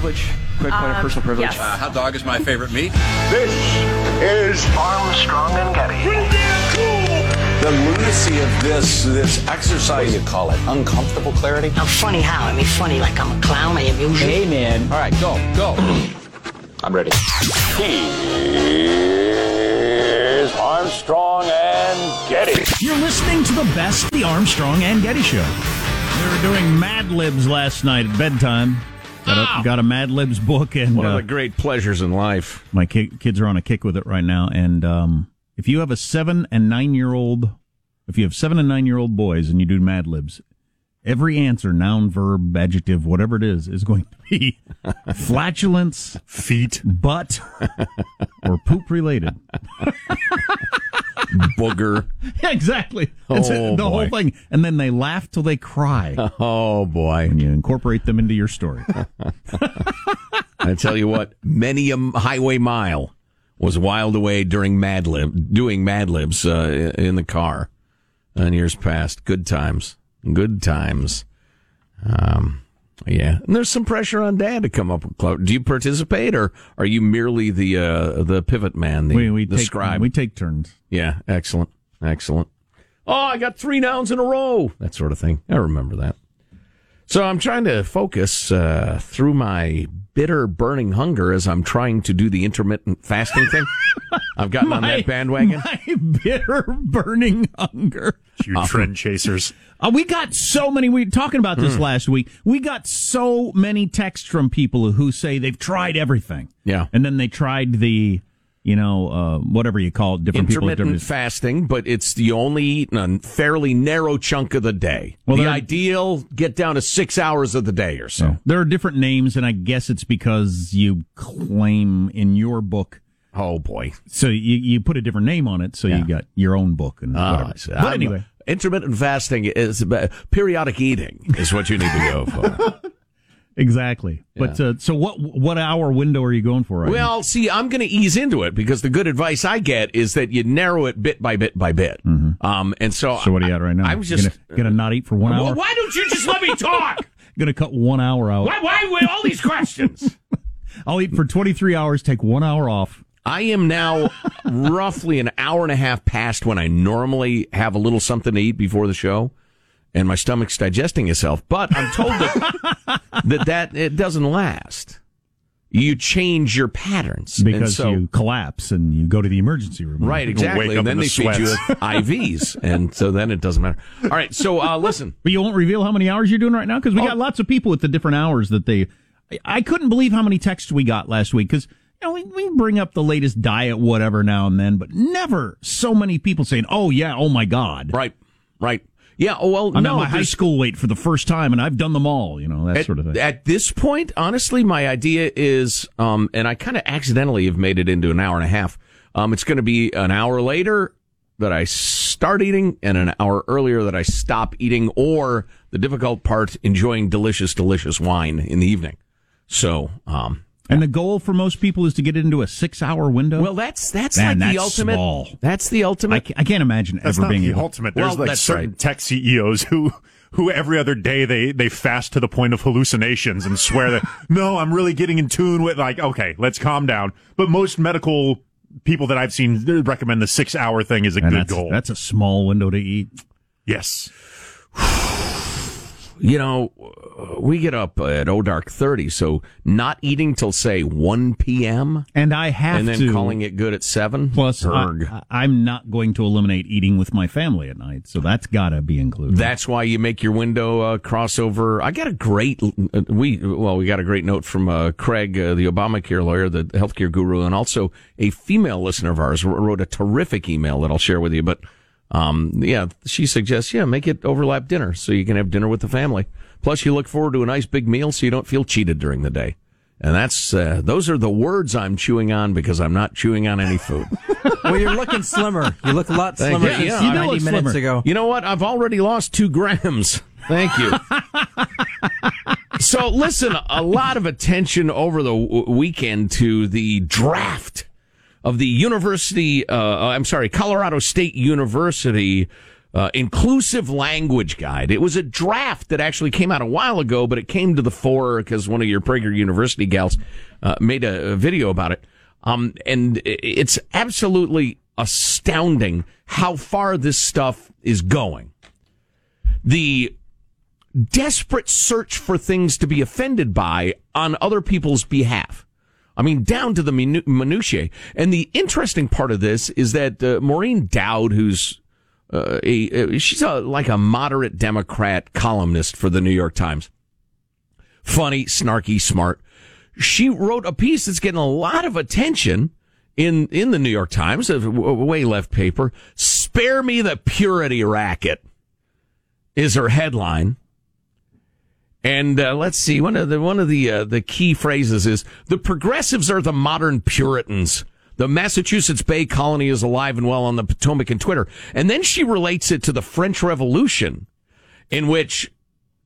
privilege? Quick point of Um, personal privilege. yes. Uh, hot dog is my favorite meat. This is Armstrong and Getty. The lunacy of this this exercise, you call it uncomfortable clarity. I'm funny how? I mean, funny like I'm a clown. I amuse you. Hey man, all right, go go. I'm ready. He is Armstrong and Getty. You're listening to the best the Armstrong and Getty Show. We were doing Mad Libs last night at bedtime. Got a, got a Mad Libs book, and One of uh, the great pleasures in life. my ki- kids are on a kick with it right now. And um, if you have a seven and nine year old, if you have seven and nine year old boys and you do Mad Libs, every answer, noun, verb, adjective, whatever it is, is going to be flatulence, Feet. butt, or poop related. Booger. Yeah, exactly. It's Oh, the whole thing. And then they laugh till they cry. Oh boy. and you incorporate them into your story. I tell you what, many a highway mile was wiled away during Mad Lib, doing Mad Libs uh, in the car in years past. Good times. Good times. Um, yeah. And there's some pressure on dad to come up with clout. Do you participate or are you merely the, uh, the pivot man, the, we we the take scribe? we take turns. Yeah, excellent. Excellent. Oh, I got three nouns in a row. That sort of thing. I remember that. So I'm trying to focus uh, through my bitter, burning hunger as I'm trying to do the intermittent fasting thing. I've gotten on that bandwagon. My bitter burning hunger. You trend chasers. Uh, we got so many. We were talking about this last week. We got so many texts from people who say they've tried everything. Yeah. and then they tried the, you know, uh, whatever you call it. Different people. Intermittent different- fasting, but it's the only a fairly narrow chunk of the day. Well, the ideal, get down to six hours of the day or so. There are different names, and I guess it's because you claim in your book. Oh boy. So you, you put a different name on it, so Yeah. you got your own book and Oh, whatever. See. But anyway, intermittent fasting is about- periodic eating is what you need to go for. exactly. But uh, so what? What hour window are you going for? Right now? well, see, I'm going to ease into it because the good advice I get is that you narrow it bit by bit by bit. Um, and so, So what are you at right now? I was just gonna, gonna not eat for one Well, hour. why don't you just let me talk? Gonna cut one hour out. why? Why with all these questions? I'll eat for 23 hours, take one hour off. I am now roughly an hour and a half past when I normally have a little something to eat before the show, and my stomach's digesting itself. But I'm told that that, that it doesn't last. You change your patterns Because so, you collapse and you go to the emergency room. Right, exactly. And then the they feed you sweats. IVs, and so then it doesn't matter. All right, so uh, listen. But you won't reveal how many hours you're doing right now because we Oh. got lots of people with the different hours that they. I- I couldn't believe how many texts we got last week because you know we, we bring up the latest diet whatever now and then, but never so many people saying, "Oh yeah, oh my god." Right, right. Yeah, oh, well, I'm no, my high school weight for the first time, and I've done them all. You know that at, sort of thing. At this point, honestly, my idea is, um, and I kind of accidentally have made it into an hour and a half. Um, it's going to be an hour later that I start eating and an hour earlier that I stop eating, or the difficult part, enjoying delicious, delicious wine in the evening. So, um, and the goal for most people is to get it into a six-hour window. well, that's that's Man, like the ultimate. small. That's the I, ultimate. ca- I can't imagine That's ever not being the able. ultimate. There's Well, like certain right. tech CEOs who who every other day they they fast to the point of hallucinations and swear that no, I'm really getting in tune with like okay, let's calm down. But most medical people that I've seen recommend the six hour thing is a And good that's, goal. that's a small window to eat. yes. you know, we get up at oh dark thirty, so not eating till say one p.m. And I have and then to calling it good at seven. Plus, Erg. I, I'm not going to eliminate eating with my family at night, so that's got to be included. That's why you make your window uh, crossover. I got a great uh, we well we got a great note from uh, Craig, uh, the Obamacare lawyer, the healthcare guru, and also a female listener of ours wrote a terrific email that I'll share with you. But um, yeah, she suggests yeah make it overlap dinner so you can have dinner with the family. Plus, you look forward to a nice big meal so you don't feel cheated during the day. And that's uh, those are the words I'm chewing on because I'm not chewing on any food. well, you're looking slimmer. You look a lot slimmer you. Yeah, you 90 minutes slimmer. ago. You know what? I've already lost two grams. Thank you. so, listen, a lot of attention over the w- weekend to the draft of the University, uh, I'm sorry, Colorado State University uh, inclusive language guide. It was a draft that actually came out a while ago, but it came to the fore because one of your Prager University gals uh, made a, a video about it. Um, and it's absolutely astounding how far this stuff is going. The desperate search for things to be offended by on other people's behalf. I mean, down to the minu- minutiae. And the interesting part of this is that uh, Maureen Dowd, who's uh, a, uh, she's a, like a moderate Democrat columnist for the New York Times. Funny, snarky, smart. She wrote a piece that's getting a lot of attention in in the New York Times, a way left paper. "Spare me the purity racket" is her headline. And uh, let's see one of the one of the uh, the key phrases is the progressives are the modern Puritans. The Massachusetts Bay Colony is alive and well on the Potomac and Twitter. And then she relates it to the French Revolution, in which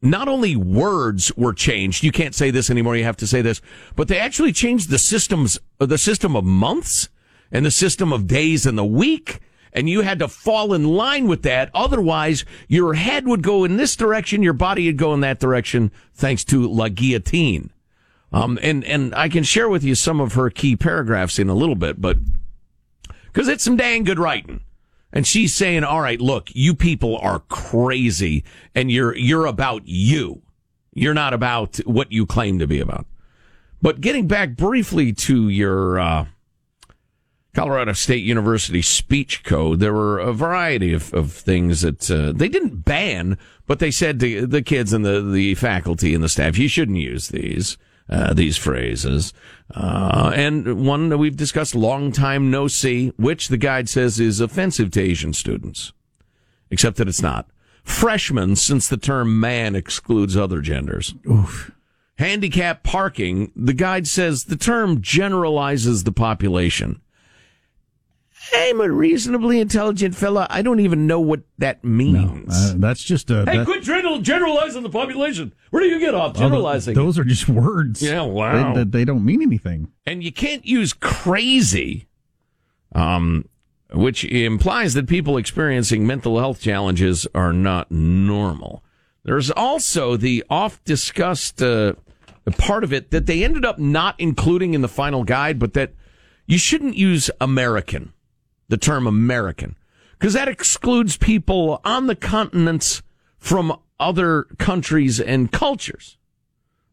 not only words were changed. You can't say this anymore. You have to say this, but they actually changed the systems, the system of months and the system of days and the week. And you had to fall in line with that. Otherwise, your head would go in this direction. Your body would go in that direction thanks to La Guillotine. Um, and, and I can share with you some of her key paragraphs in a little bit, but because it's some dang good writing. And she's saying, all right, look, you people are crazy and you're, you're about you. You're not about what you claim to be about. But getting back briefly to your, uh, Colorado State University speech code, there were a variety of, of things that uh, they didn't ban, but they said to the kids and the, the faculty and the staff, you shouldn't use these. Uh, these phrases. Uh, and one that we've discussed, long time no see, which the guide says is offensive to Asian students. Except that it's not. Freshmen, since the term man excludes other genders. Oof. Handicap parking, the guide says the term generalizes the population. I'm a reasonably intelligent fella. I don't even know what that means. Uh, that's just a. hey, that- quit general, generalizing the population. Where do you get off th- generalizing? Those are just words. Yeah, wow. They, they, they don't mean anything. and you can't use crazy, um, which implies that people experiencing mental health challenges are not normal. There's also the oft discussed uh, part of it that they ended up not including in the final guide, but that you shouldn't use American, the term American, because that excludes people on the continents from other countries and cultures.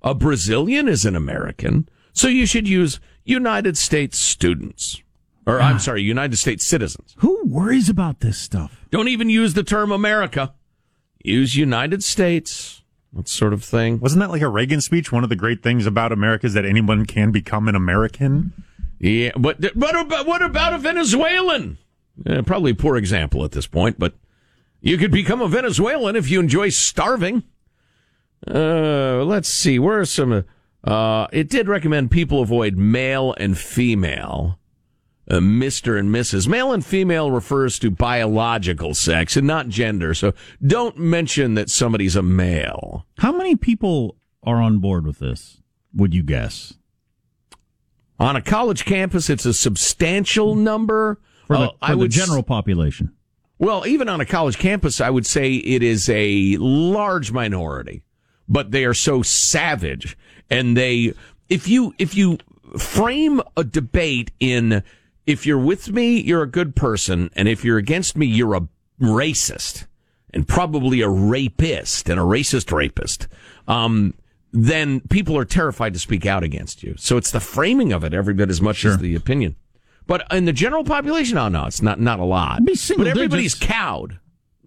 A Brazilian is an American, so you should use United States students. Or, I'm ah. sorry, United States citizens. Who worries about this stuff? Don't even use the term America. Use United States. That sort of thing. Wasn't that like a Reagan speech? One of the great things about America is that anyone can become an American. Yeah, but what about, what about a Venezuelan? Eh, probably a poor example at this point, but you could become a Venezuelan if you enjoy starving. Uh, let's see. Where are some? Uh, it did recommend people avoid male and female, uh, Mr. and Mrs. Male and female refers to biological sex and not gender. So don't mention that somebody's a male. How many people are on board with this? Would you guess? On a college campus, it's a substantial number. For the, Uh, for I the would general population. Well, even on a college campus, I would say it is a large minority, but they are so savage and they, if you, if you frame a debate in, if you're with me, you're a good person. And if you're against me, you're a racist and probably a rapist and a racist rapist. Um, then people are terrified to speak out against you. So it's the framing of it every bit as much as the opinion. But in the general population, oh no, it's not not a lot. But everybody's digits. cowed.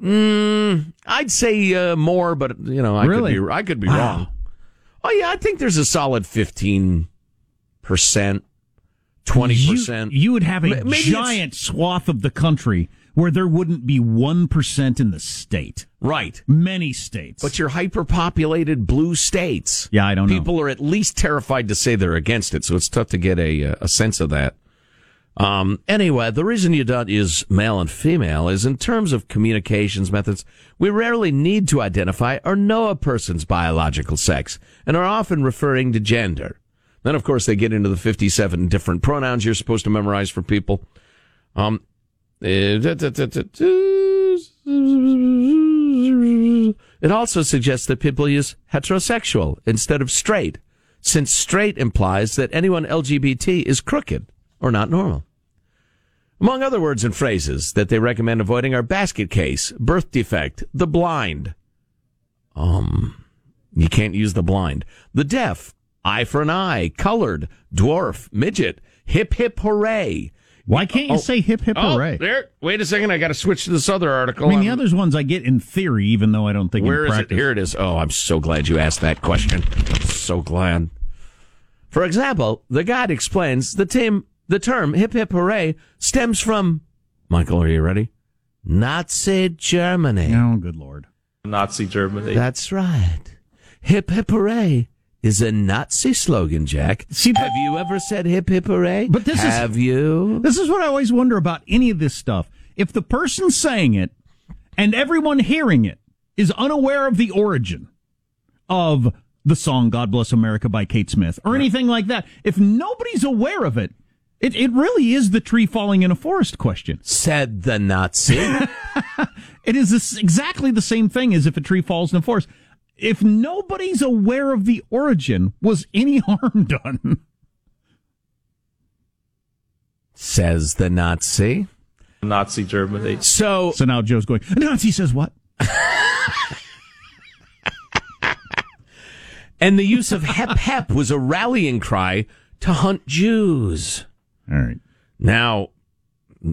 Mm, I'd say uh, more, but you know, I Really? could be I could be Wow. wrong. Oh yeah, I think there's a solid fifteen percent, twenty percent. you would have a maybe giant swath of the country where there wouldn't be 1% in the state. Right. Many states. But your hyperpopulated blue states. Yeah, I don't know. People are at least terrified to say they're against it, so it's tough to get a uh, a sense of that. Um, anyway, the reason you don't use male and female is in terms of communications methods, we rarely need to identify or know a person's biological sex and are often referring to gender. Then, of course, they get into the 57 different pronouns you're supposed to memorize for people. Um, It also suggests that people use heterosexual instead of straight, since straight implies that anyone LGBT is crooked or not normal. Among other words and phrases that they recommend avoiding are basket case, birth defect, the blind. Um, you can't use the blind. The deaf, eye for an eye, colored, dwarf, midget, hip hip hooray. Why can't you Oh. say hip hip oh, hooray? there. Wait a second. I got to switch to this other article. I mean, the I'm- others ones I get in theory, even though I don't think Where in is it? Here it is. Oh, I'm so glad you asked that question. I'm so glad. For example, the guide explains the term, the term hip hip hooray stems from, Michael, are you ready? Nazi Germany. Oh, good lord. Nazi Germany. That's right. Hip hip hooray is a Nazi slogan, Jack. See, Have you ever said hip hip hooray? But this is- Have you? This is what I always wonder about any of this stuff. If the person saying it and everyone hearing it is unaware of the origin of the song God Bless America by Kate Smith or anything like that, if nobody's aware of it, it, it really is the tree falling in a forest question. Said the Nazi. It is this, exactly the same thing as if a tree falls in a forest. If nobody's aware of the origin, was any harm done? Says the Nazi. Nazi Germany. So So now Joe's going, Nazi says what? And the use of hep hep was a rallying cry to hunt Jews. All right. Now,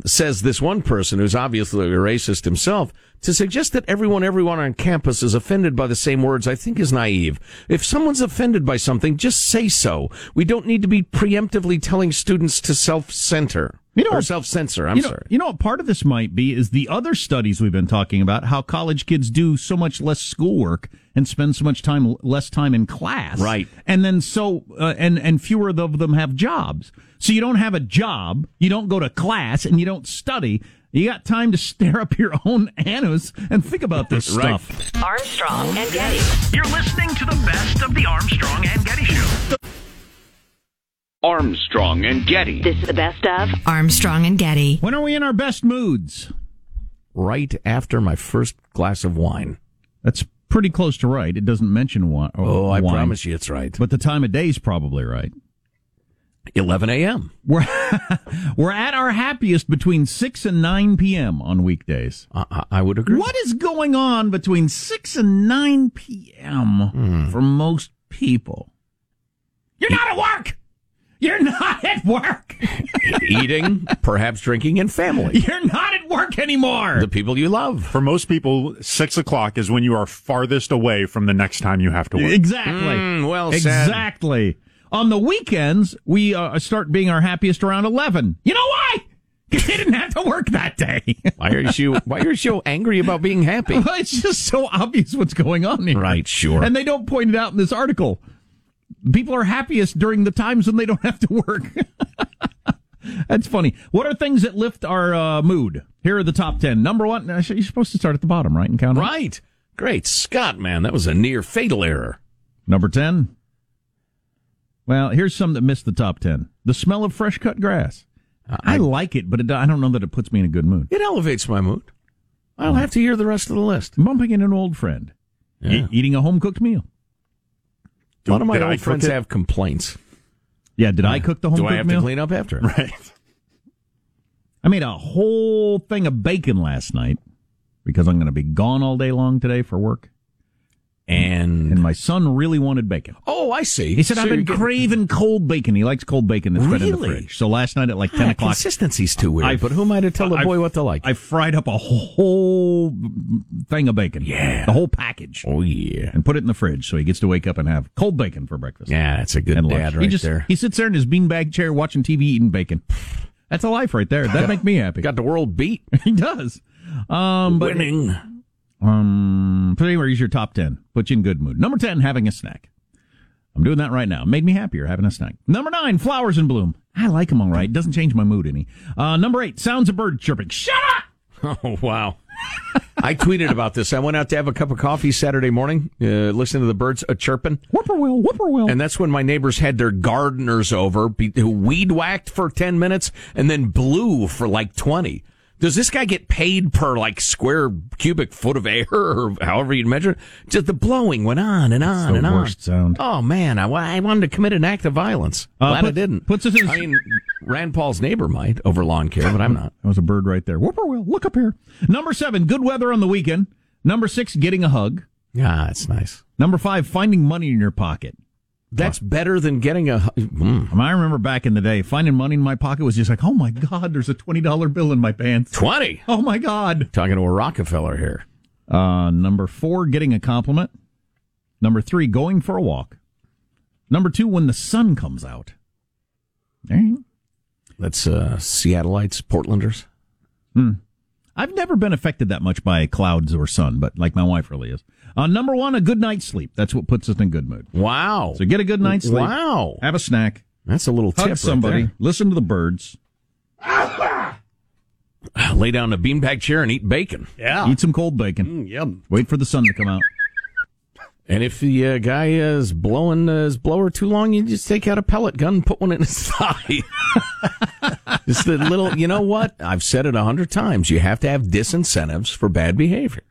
says this one person who's obviously a racist himself, to suggest that everyone, everyone on campus is offended by the same words, I think is naive. If someone's offended by something, just say so. We don't need to be preemptively telling students to self-center. You know- or self-censor, I'm you know, sorry. You know what part of this might be is the other studies we've been talking about, how college kids do so much less schoolwork and spend so much time less time in class. Right. And then so uh, and and fewer of them have jobs. So you don't have a job, you don't go to class and you don't study. You got time to stare up your own anus and think about this Right. stuff. Armstrong and Getty. You're listening to the best of the Armstrong and Getty Show. Armstrong and Getty. This is the best of Armstrong and Getty. When are we in our best moods? Right after my first glass of wine. That's pretty close to right. It doesn't mention wine. Oh, I wine, promise you it's right. But the time of day is probably right. 11 a.m. We're we're at our happiest between six and nine p.m. on weekdays. I, I- I would agree. What is going on between six and nine p.m. Hmm. for most people? You're not at work. You're not at work. Eating, perhaps drinking, and family. You're not at work anymore. The people you love. For most people, six o'clock is when you are farthest away from the next time you have to work. Exactly. Mm, well said. On the weekends, we uh, start being our happiest around eleven. You know why? Because they didn't have to work that day. Why are you why are you so angry about being happy? Well, it's just so obvious what's going on here. Right, sure. And they don't point it out in this article. People are happiest during the times when they don't have to work. That's funny. What are things that lift our uh, mood? Here are the top 10. Number one, uh, you're supposed to start at the bottom, right? And count up. Right. Great Scott, man, that was a near fatal error. Number 10. Well, here's some that missed the top 10. The smell of fresh cut grass. Uh, I, like it, but it, I don't know that it puts me in a good mood. It elevates my mood. I'll have to hear the rest of the list. Bumping in an old friend. E- eating a home cooked meal. A lot of my Did I old friends have complaints. Yeah, did I cook the home cooked? Do cooked I have meal? to clean up after? it? Right. I made a whole thing of bacon last night because I'm going to be gone all day long today for work. And, And my son really wanted bacon. oh, I see. He said, So I've been getting- craving cold bacon. He likes cold bacon that's been in the Really? fridge. So last night at like 10 Ah, o'clock, Consistency's too weird. I- but who am I to tell I- boy what to like? I fried up a whole thing of bacon. Yeah. The whole package. oh yeah, And put it in the fridge so he gets to wake up and have cold bacon for breakfast. yeah, that's a good and dad lunch. right he just, there. He sits there in his beanbag chair watching TV eating bacon. That's a life right there. That'd make me happy. Got the world beat. he does. Um, but Winning. Um, so anyway, here's your top 10. Put you in good mood. Number 10, having a snack. I'm doing that right now. Made me happier having a snack. Number 9, flowers in bloom. I like them all right. Doesn't change my mood any. Uh, number 8, sounds of bird chirping. Shut up! Oh wow! I tweeted about this. I went out to have a cup of coffee Saturday morning, uh, listening to the birds a chirping, Whippoorwill, whippoorwill. and that's when my neighbors had their gardeners over, who weed whacked for ten minutes and then blew for like twenty. Does this guy get paid per like square cubic foot of air or however you measure it? Just the blowing went on and on and on. sound. Oh man, I, I wanted to commit an act of violence. Uh, Glad I didn't. puts us in- I mean, Rand Paul's neighbor might over lawn care, but I'm not. That was a bird right there. Whippoorwill, look up here. Number seven, good weather on the weekend. Number six, getting a hug. Yeah, that's nice. Number five, finding money in your pocket. That's better than getting a. Mm, I, remember back in the day, finding money in my pocket was just like, oh my God, there's a $20 bill in my pants. Twenty. Oh my God. Talking to a Rockefeller here. Uh, number four, getting a compliment. Number three, going for a walk. Number two, when the sun comes out. Eh? That's uh, Seattleites, Portlanders. I've never been affected that much by clouds or sun, but like my wife really is. Uh, number one, a good night's sleep. That's what puts us in good mood. Wow. So get a good night's sleep. Wow. Have a snack. That's a little Hug tip. somebody. Right listen to the birds. Lay down in a beanbag chair and eat bacon. Yeah. Eat some cold bacon. Yum. Wait for the sun to come out. And if the uh, guy is blowing uh, his blower too long, you just take out a pellet gun and put one in his thigh. just a little, you know what? I've said it a hundred times. You have to have disincentives for bad behavior.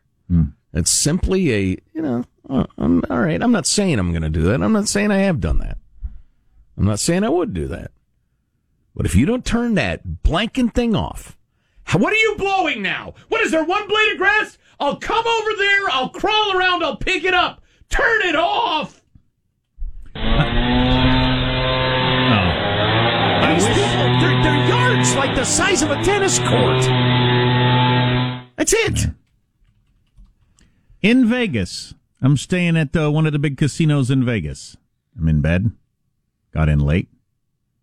It's simply a, you know, uh, I'm, all right, I'm not saying I'm going to do that. I'm not saying I have done that. I'm not saying I would do that. But if you don't turn that blanking thing off, how- what are you blowing now? What is there, one blade of grass? I'll come over there, I'll crawl around, I'll pick it up. Turn it off! These people, their, their yards like the size of a tennis court. That's it. In Vegas, I'm staying at uh, one of the big casinos in Vegas. I'm in bed. Got in late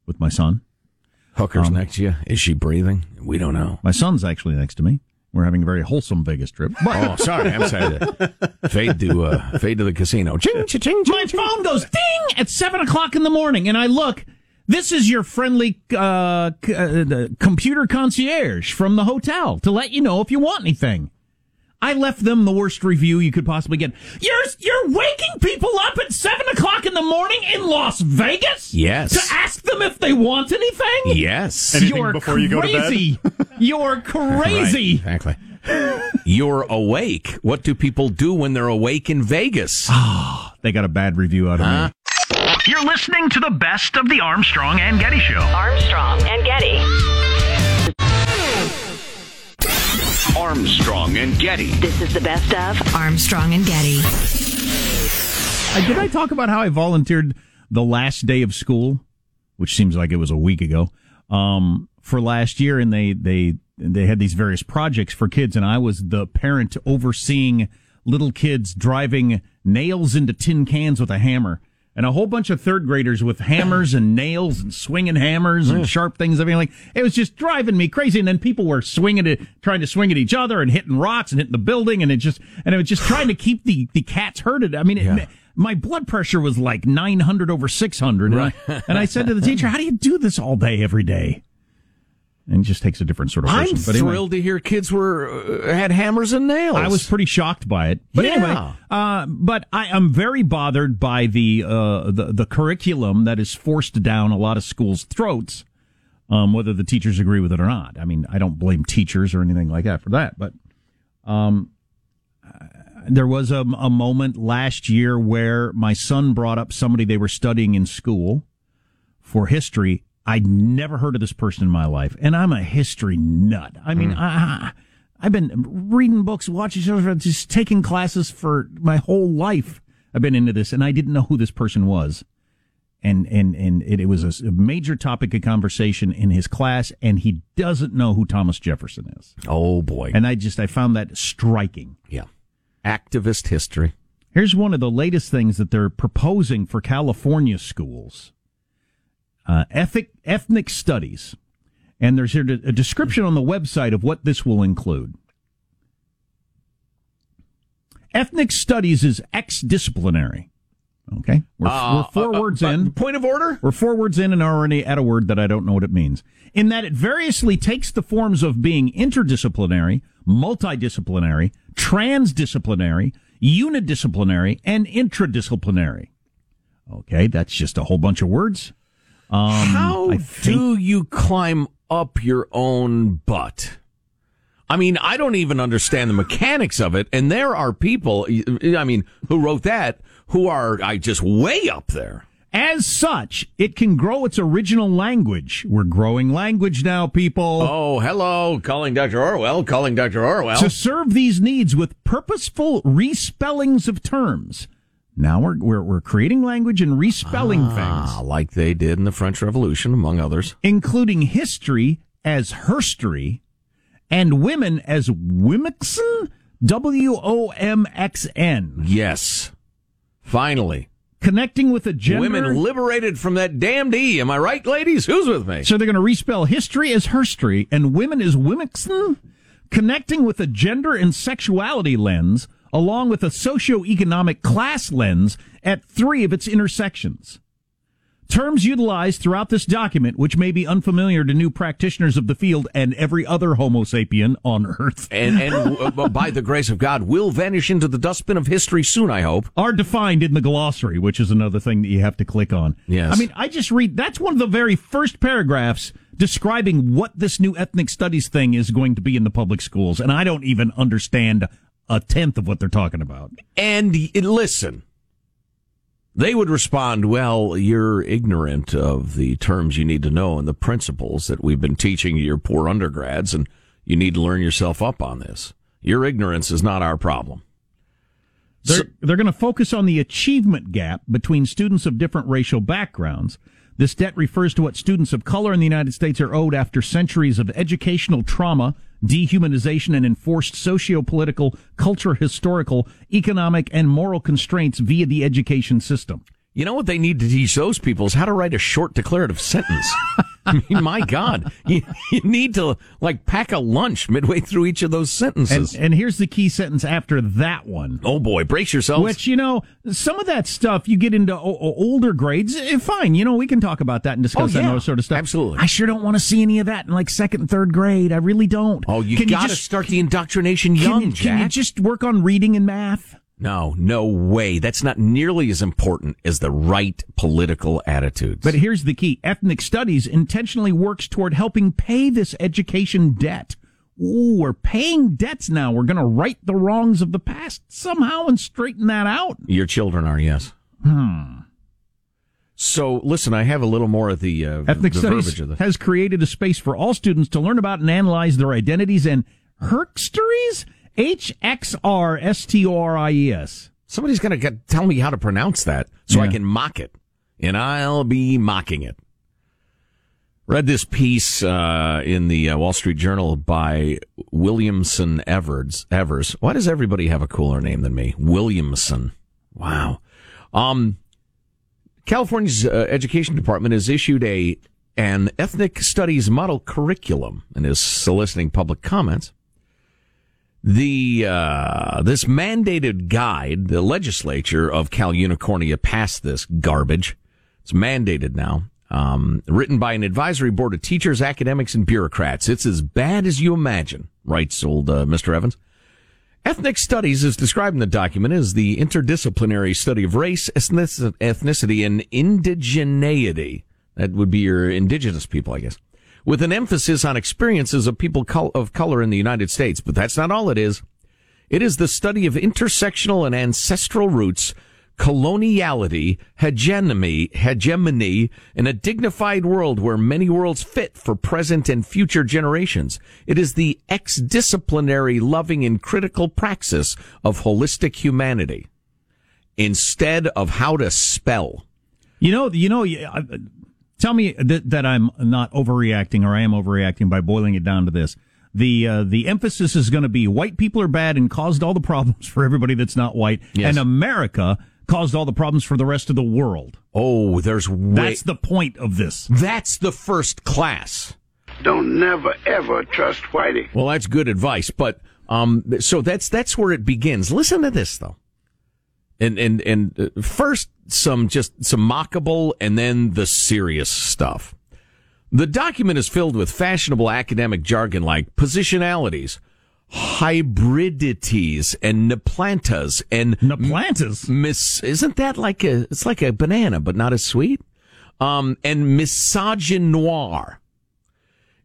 with my son. Hooker's next to you. Is she breathing? We don't know. My son's actually next to me. We're having a very wholesome Vegas trip. Oh, sorry. I'm sorry. fade to uh, fade to the casino. Ching, ching, ching, my phone goes ding at seven o'clock in the morning, and I look. This is your friendly uh, c- uh, computer concierge from the hotel to let you know if you want anything. I left them the worst review you could possibly get. You're you're waking people up at seven o'clock in the morning in Las Vegas. Yes. To ask them if they want anything. Yes. Anything You're before you go to bed? crazy. You're crazy. Exactly. You're awake. What do people do when they're awake in Vegas? They got a bad review out of me. You're listening to the best of the Armstrong and Getty Show. Armstrong and Getty. Armstrong and Getty. This is the best of Armstrong and Getty. Uh, did I talk about how I volunteered the last day of school, which seems like it was a week ago, um, for last year, and they they they had these various projects for kids, and I was the parent overseeing little kids driving nails into tin cans with a hammer. And a whole bunch of third graders with hammers and nails and swinging hammers and sharp things. Everything like it was just driving me crazy. And then people were swinging it, trying to swing at each other and hitting rocks and hitting the building. And it just, and it was just trying to keep the, the cats herded. I mean, it, my blood pressure was like 900 over 600. And, I, and I said to the teacher, how do you do this all day, every day? And it just takes a different sort of person. I'm But anyway. thrilled to hear kids were uh, had hammers and nails. I was pretty shocked by it. But Yeah. anyway, uh, but I am very bothered by the, uh, the the curriculum that is forced down a lot of schools' throats, um, whether the teachers agree with it or not. I mean, I don't blame teachers or anything like that for that, but um, there was a, a moment last year where my son brought up somebody they were studying in school for history. I'd never heard of this person in my life, and I'm a history nut. I mean, hmm. I, I've been reading books, watching shows, just taking classes for my whole life. I've been into this, and I didn't know who this person was. And and and it, it was a major topic of conversation in his class, and he doesn't know who Thomas Jefferson is. oh boy. And I just I found that striking. yeah. Activist history. Here's one of the latest things that they're proposing for California schools uh, ethic, ethnic studies. And there's here a description on the website of what this will include. Ethnic studies is ex disciplinary. Okay. We're, we're four Uh, words uh, in. Point of order? We're four words in and already at a word that I don't know what it means. In that it variously takes the forms of being interdisciplinary, multidisciplinary, transdisciplinary, unidisciplinary, and intradisciplinary. Okay, that's just a whole bunch of words. Um, How I do you climb up your own butt? I mean, I don't even understand the mechanics of it. And there are people, I mean, who wrote that who are I just way up there. As such, it can grow its original language. We're growing language now, people. Oh, hello. Calling Dr. Orwell. Calling Dr. Orwell. To serve these needs with purposeful respellings of terms. Now we're, we're, we're creating language and respelling ah, things. Like they did in the French Revolution, among others. Including history as herstory and women as womixen. W O M X N. Yes. Finally. Connecting with a gender. Women liberated from that damned E. Am I right, ladies? Who's with me? So they're going to respell history as herstory and women as womixen. Connecting with a gender and sexuality lens along with a socio-economic class lens at three of its intersections. Terms utilized throughout this document, which may be unfamiliar to new practitioners of the field and every other Homo sapien on Earth, and, and by the grace of God, will vanish into the dustbin of history soon. I hope are defined in the glossary, which is another thing that you have to click on. Yes, I mean, I just read that's one of the very first paragraphs describing what this new ethnic studies thing is going to be in the public schools, and I don't even understand a tenth of what they're talking about. And listen, they would respond, well, you're ignorant of the terms you need to know and the principles that we've been teaching your poor undergrads, and you need to learn yourself up on this. Your ignorance is not our problem. They're, so, they're going to focus on the achievement gap between students of different racial backgrounds. This debt refers to what students of color in the United States are owed after centuries of educational trauma, dehumanization, and enforced socio-political, culture, historical, economic, and moral constraints via the education system. You know what they need to teach those people is how to write a short declarative sentence. I mean, my God, you, you, need to like pack a lunch midway through each of those sentences. And, and, here's the key sentence after that one. Oh boy, brace yourselves. Which, you know, some of that stuff you get into o- older grades, eh, fine. You know, we can talk about that and discuss oh, yeah, that sort of stuff. Absolutely. I sure don't want to see any of that in like second and third grade. I really don't. Oh, you got to start the indoctrination young, can, Jack. Can you just work on reading and math? No, no way. That's not nearly as important as the right political attitudes. But here's the key. Ethnic studies intentionally works toward helping pay this education debt. Ooh, we're paying debts now. We're going to right the wrongs of the past somehow and straighten that out. Your children are, yes. Hmm. So, listen, I have a little more of the uh, ethnic the studies has created a space for all students to learn about and analyze their identities and herstories H X R S T O R I E S. Somebody's going to tell me how to pronounce that so yeah. I can mock it. And I'll be mocking it. Read this piece uh, in the uh, Wall Street Journal by Williamson Evers. Evers. Why does everybody have a cooler name than me? Williamson. Wow. Um, California's uh, education department has issued a an ethnic studies model curriculum and is soliciting public comments the uh, this mandated guide, the legislature of Cal Unicornia passed this garbage. It's mandated now. Um, written by an advisory board of teachers, academics, and bureaucrats. It's as bad as you imagine, writes old uh, Mr. Evans. Ethnic studies is described in the document as the interdisciplinary study of race, ethnicity, and indigeneity. That would be your indigenous people, I guess with an emphasis on experiences of people of color in the United States. But that's not all it is. It is the study of intersectional and ancestral roots, coloniality, hegemony, hegemony in a dignified world where many worlds fit for present and future generations. It is the ex-disciplinary, loving, and critical praxis of holistic humanity instead of how to spell. You know, you know, Tell me that, that I'm not overreacting or I am overreacting by boiling it down to this. The uh, the emphasis is going to be white people are bad and caused all the problems for everybody that's not white, yes. and America caused all the problems for the rest of the world. Oh, there's way- that's the point of this. That's the first class. Don't never ever trust Whitey. Well, that's good advice, but um, so that's that's where it begins. Listen to this though and and and uh, first some just some mockable and then the serious stuff. The document is filled with fashionable academic jargon like positionalities, hybridities, and neplantas and neplantas. Miss, isn't that like a? It's like a banana, but not as sweet. Um, and misogynoir.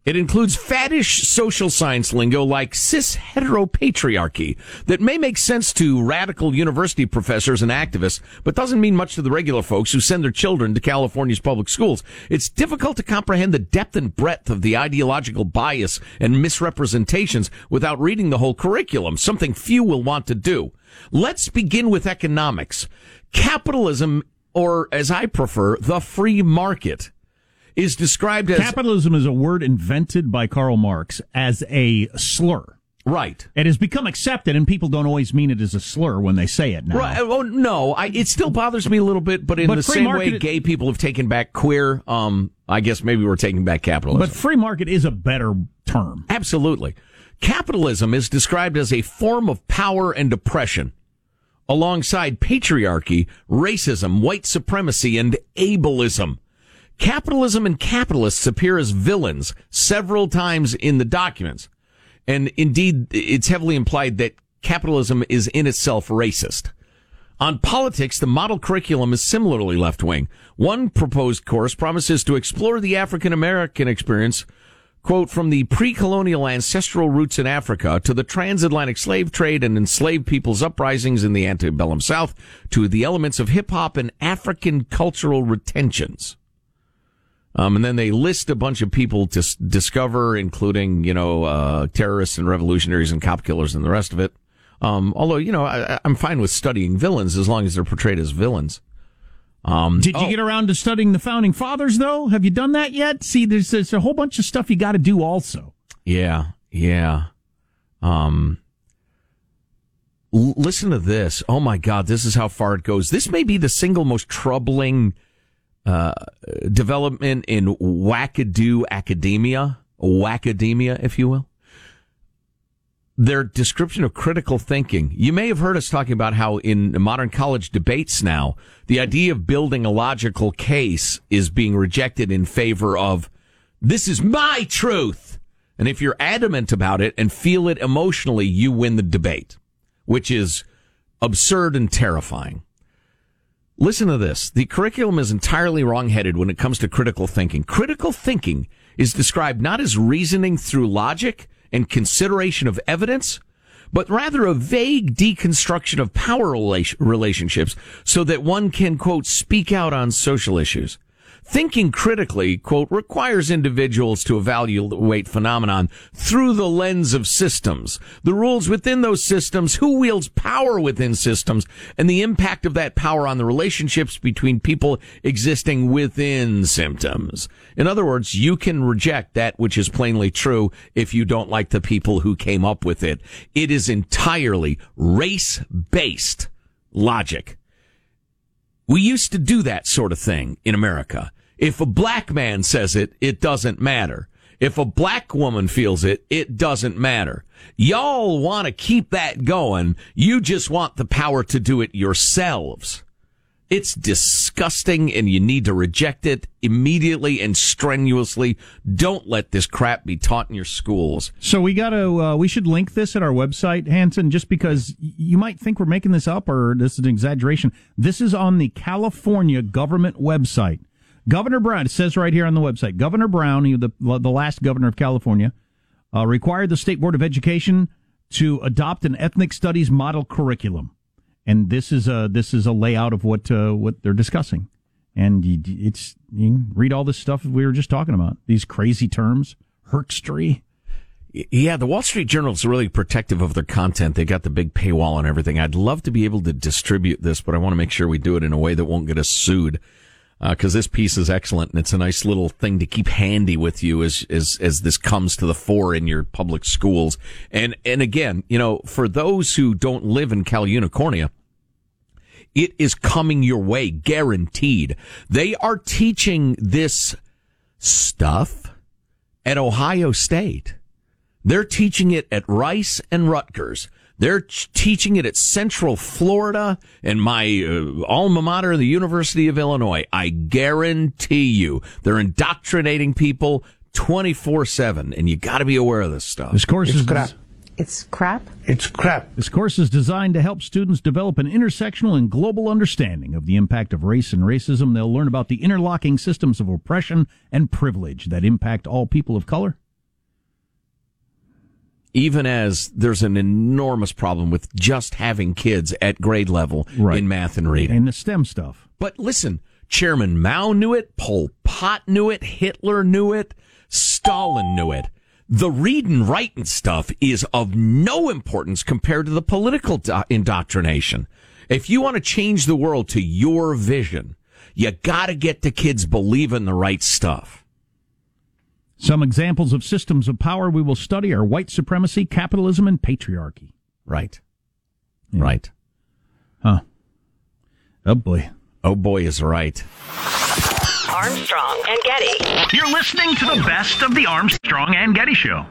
It includes faddish social science lingo like cis heteropatriarchy that may make sense to radical university professors and activists, but doesn't mean much to the regular folks who send their children to California's public schools. It's difficult to comprehend the depth and breadth of the ideological bias and misrepresentations without reading the whole curriculum, something few will want to do. Let's begin with economics. Capitalism, or as I prefer, the free market is described as capitalism is a word invented by Karl Marx as a slur. Right. It has become accepted, and people don't always mean it as a slur when they say it now. Right. Oh no, I, it still bothers me a little bit, but in But the same way gay people have taken back queer, um, I guess maybe we're taking back capitalism. But free market is a better term. Absolutely. Capitalism is described as a form of power and oppression, alongside patriarchy, racism, white supremacy, and ableism. Capitalism and capitalists appear as villains several times in the documents. And indeed, it's heavily implied that capitalism is in itself racist. On politics, the model curriculum is similarly left wing. One proposed course promises to explore the African American experience, quote, from the pre-colonial ancestral roots in Africa to the transatlantic slave trade and enslaved people's uprisings in the antebellum South to the elements of hip hop and African cultural retentions. Um, and then they list a bunch of people to s- discover, including, you know, uh, terrorists and revolutionaries and cop killers and the rest of it. Um, although, you know, I, I'm fine with studying villains as long as they're portrayed as villains. Um, Did you oh, get around to studying the founding fathers, though? Have you done that yet? See, there's, there's a whole bunch of stuff you got to do also. Yeah, yeah. Um, l- listen to this. Oh my God, this is how far it goes. This may be the single most troubling uh, development in wackadoo academia, wackademia, if you will. Their description of critical thinking. You may have heard us talking about how in modern college debates now, the idea of building a logical case is being rejected in favor of this is my truth. And if you're adamant about it and feel it emotionally, you win the debate, which is absurd and terrifying. Listen to this. The curriculum is entirely wrongheaded when it comes to critical thinking. Critical thinking is described not as reasoning through logic and consideration of evidence, but rather a vague deconstruction of power relationships so that one can, quote, speak out on social issues. Thinking critically, quote, requires individuals to evaluate phenomenon through the lens of systems, the rules within those systems, who wields power within systems, and the impact of that power on the relationships between people existing within symptoms. In other words, you can reject that which is plainly true if you don't like the people who came up with it. It is entirely race-based logic. We used to do that sort of thing in America. If a black man says it, it doesn't matter. If a black woman feels it, it doesn't matter. Y'all want to keep that going. You just want the power to do it yourselves. It's disgusting and you need to reject it immediately and strenuously. Don't let this crap be taught in your schools. So we got to, uh, we should link this at our website, Hanson, just because you might think we're making this up or this is an exaggeration. This is on the California government website. Governor Brown, it says right here on the website, Governor Brown, the, the last governor of California, uh, required the State Board of Education to adopt an ethnic studies model curriculum. And this is a, this is a layout of what, uh, what they're discussing. And you, it's, you read all this stuff we were just talking about. These crazy terms, herkstery. Yeah, the Wall Street Journal is really protective of their content. They got the big paywall and everything. I'd love to be able to distribute this, but I want to make sure we do it in a way that won't get us sued. Uh, because this piece is excellent and it's a nice little thing to keep handy with you as, as, as this comes to the fore in your public schools. And, and again, you know, for those who don't live in Cal Unicornia, it is coming your way, guaranteed. They are teaching this stuff at Ohio State. They're teaching it at Rice and Rutgers. They're teaching it at Central Florida and my uh, alma mater, the University of Illinois. I guarantee you, they're indoctrinating people 24 7, and you got to be aware of this stuff. This course is crap. It's crap. It's crap. This course is designed to help students develop an intersectional and global understanding of the impact of race and racism. They'll learn about the interlocking systems of oppression and privilege that impact all people of color even as there's an enormous problem with just having kids at grade level Right. in math and reading. And the STEM stuff. But listen, Chairman Mao knew it, Pol Pot knew it, Hitler knew it, Stalin knew it. The reading, writing stuff is of no importance compared to the political do- indoctrination. If you want to change the world to your vision, you got to get the kids believing the right stuff. Some examples of systems of power we will study are white supremacy, capitalism, and patriarchy. Right. Right. Huh. Oh boy. Oh boy is right. Armstrong and Getty. You're listening to the best of the Armstrong and Getty Show.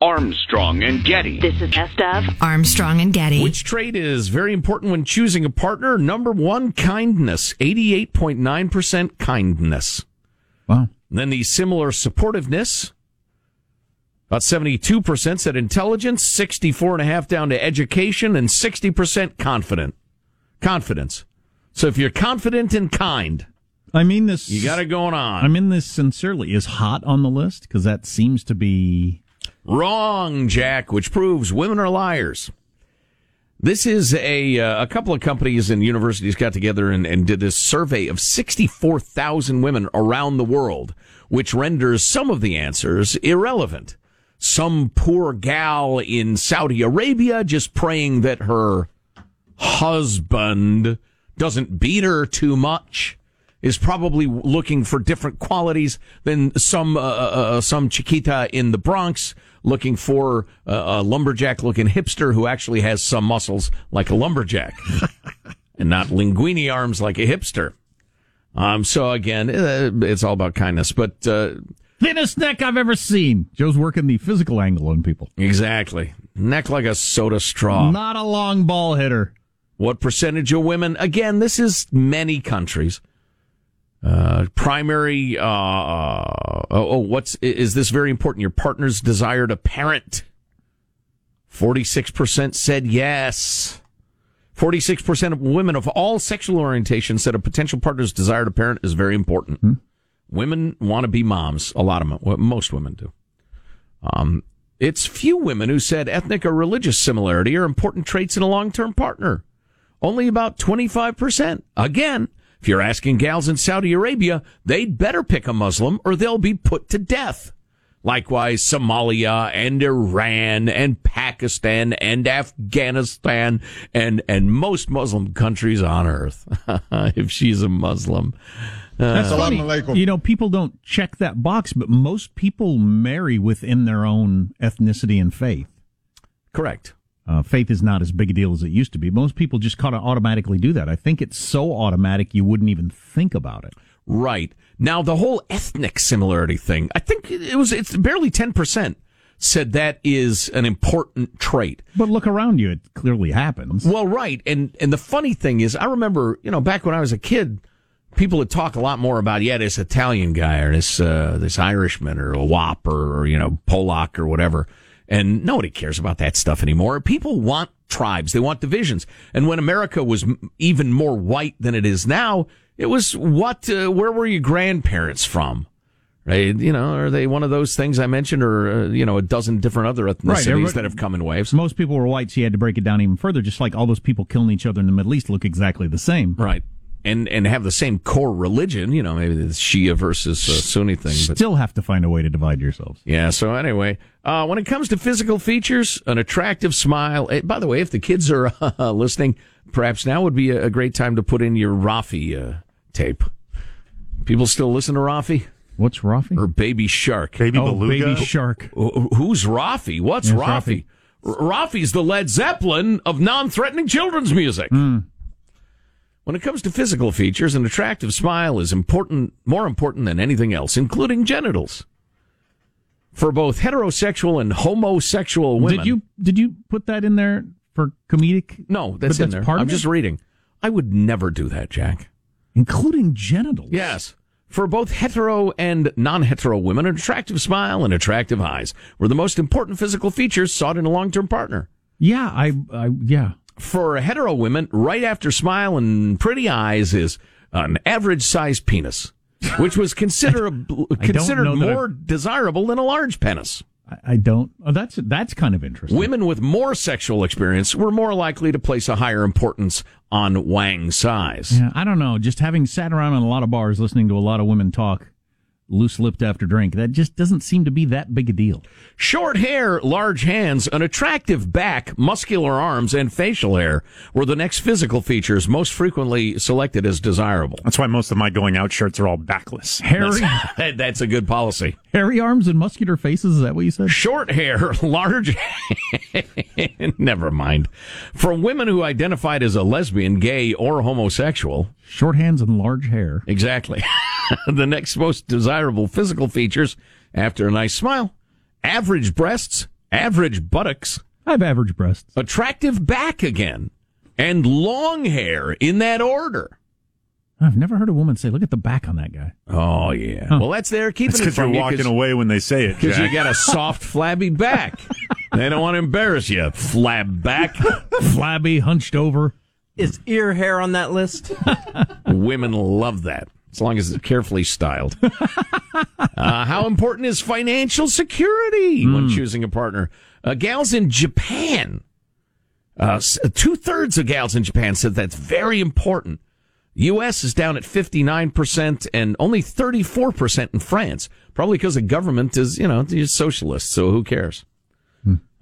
Armstrong and Getty. This is best of Armstrong and Getty. Which trait is very important when choosing a partner? Number one, kindness. 88.9% kindness. Wow. Then the similar supportiveness. About 72% said intelligence, 64.5 down to education, and 60% confident. Confidence. So if you're confident and kind, I mean this. you got it going on. I mean this sincerely. Is hot on the list because that seems to be. Wrong, Jack, which proves women are liars. This is a uh, a couple of companies and universities got together and, and did this survey of 64,000 women around the world, which renders some of the answers irrelevant. Some poor gal in Saudi Arabia just praying that her husband doesn't beat her too much is probably looking for different qualities than some uh, uh, some chiquita in the Bronx looking for uh, a lumberjack looking hipster who actually has some muscles like a lumberjack and not linguini arms like a hipster. Um, so again, uh, it's all about kindness, but uh, Thinnest neck I've ever seen. Joe's working the physical angle on people. exactly neck like a soda straw. Not a long ball hitter. What percentage of women? Again, this is many countries. Uh, primary, uh, uh, oh, oh, what's, is this very important? Your partner's desire to parent. 46% said yes. 46% of women of all sexual orientations said a potential partner's desire to parent is very important. Women want to be moms. A lot of them, well, most women do. Um, it's few women who said ethnic or religious similarity are important traits in a long-term partner. Only about 25%. Again, if you're asking gals in Saudi Arabia, they'd better pick a Muslim or they'll be put to death. Likewise, Somalia and Iran and Pakistan and Afghanistan and, and most Muslim countries on earth. if she's a Muslim. That's uh, funny. You know, people don't check that box, but most people marry within their own ethnicity and faith. Correct. Uh, faith is not as big a deal as it used to be. Most people just kind of automatically do that. I think it's so automatic you wouldn't even think about it. Right. Now, the whole ethnic similarity thing, I think it was, it's barely 10% said that is an important trait. But look around you; it clearly happens. Well, right. And, and the funny thing is, I remember, you know, back when I was a kid, people would talk a lot more about, yeah, this Italian guy or this, uh, this Irishman or a Wop or, or, you know, Polak or whatever. And nobody cares about that stuff anymore. People want tribes. They want divisions. And when America was even more white than it is now, it was what, uh, where were your grandparents from? Right? You know, are they one of those things I mentioned or, uh, you know, a dozen different other ethnicities everybody- that have come in waves? Most people were white, so you had to break it down even further. Just like all those people killing each other in the Middle East look exactly the same. Right. And and have the same core religion, you know, maybe the Shia versus uh, Sunni thing. But Still have to find a way to divide yourselves. yeah, so anyway, uh, when it comes to physical features, an attractive smile. eh, by the way, if the kids are uh, listening, perhaps now would be a, a great time to put in your Raffi uh, tape. People still listen to Raffi What's Raffi? or Baby Shark? Baby oh, Beluga. baby shark. Wh- Who's Raffi? What's Yes, Raffi? R- Raffi's the Led Zeppelin of non-threatening children's music. When it comes to physical features, an attractive smile is important, more important than anything else, including genitals. For both heterosexual and homosexual women. Did you did you put that in there for comedic? No, that's in that's there. part I'm just reading. I would never do that, Jack. including genitals. Yes. For both hetero and non-hetero women, an attractive smile and attractive eyes were the most important physical features sought in a long-term partner. Yeah, I, I yeah. For hetero women, right after smile and pretty eyes is an average sized penis, which was considerable, considered more desirable than a large penis. I, don't. Oh, that's that's kind of interesting. Women with more sexual experience were more likely to place a higher importance on Wang size. Yeah, I don't know. Just having sat around in a lot of bars, listening to a lot of women talk, loose lipped after drink, that just doesn't seem to be that big a deal. Short hair, large hands, an attractive back, muscular arms, and facial hair were the next physical features most frequently selected as desirable. That's why most of my going out shirts are all backless. Hairy, That's, that's a good policy. hairy arms and muscular faces. Is that what you said? Short hair, large. Never mind. For women who identified as a lesbian, gay, or homosexual, Short hands and large hair. Exactly. the next most desirable physical features after a nice smile, average breasts, average buttocks, I have average breasts. attractive back again, and long hair in that order. I've never heard a woman say, "Look at the back on that guy." Oh yeah. Well, that's there keeping It's it because from you're you walking away when they say it. because you got a soft, flabby back. they don't want to embarrass you, flab back. Flabby, hunched over. Is ear hair on that list? Women love that. As long as it's carefully styled. uh, how important is financial security when choosing a partner? Uh, gals in Japan, uh, two thirds of gals in Japan said that's very important. U.S. is down at 59% and only 34% in France. Probably because the government is, you know, is socialist, so who cares?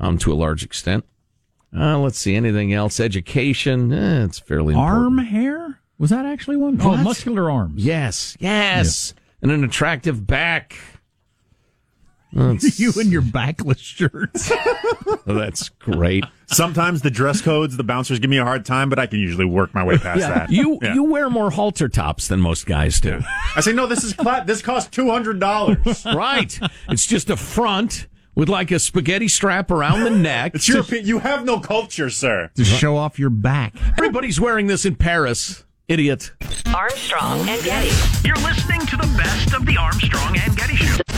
Um, to a large extent. Uh, let's see, anything else? Education, eh, it's fairly important. Arm hair? Was that actually one? Oh, What? muscular arms. Yes, yes, and an attractive back. That's, you and your backless shirts. Oh, that's great. Sometimes the dress codes, the bouncers give me a hard time, but I can usually work my way past that. You Yeah. you wear more halter tops than most guys do, I say no. This is cla- this costs two hundred dollars. right? It's just a front with like a spaghetti strap around the neck. It's your opinion. You have no culture, sir. to show off your back. Everybody's wearing this in Paris idiot. Armstrong and Getty. You're listening to the best of the Armstrong and Getty Show.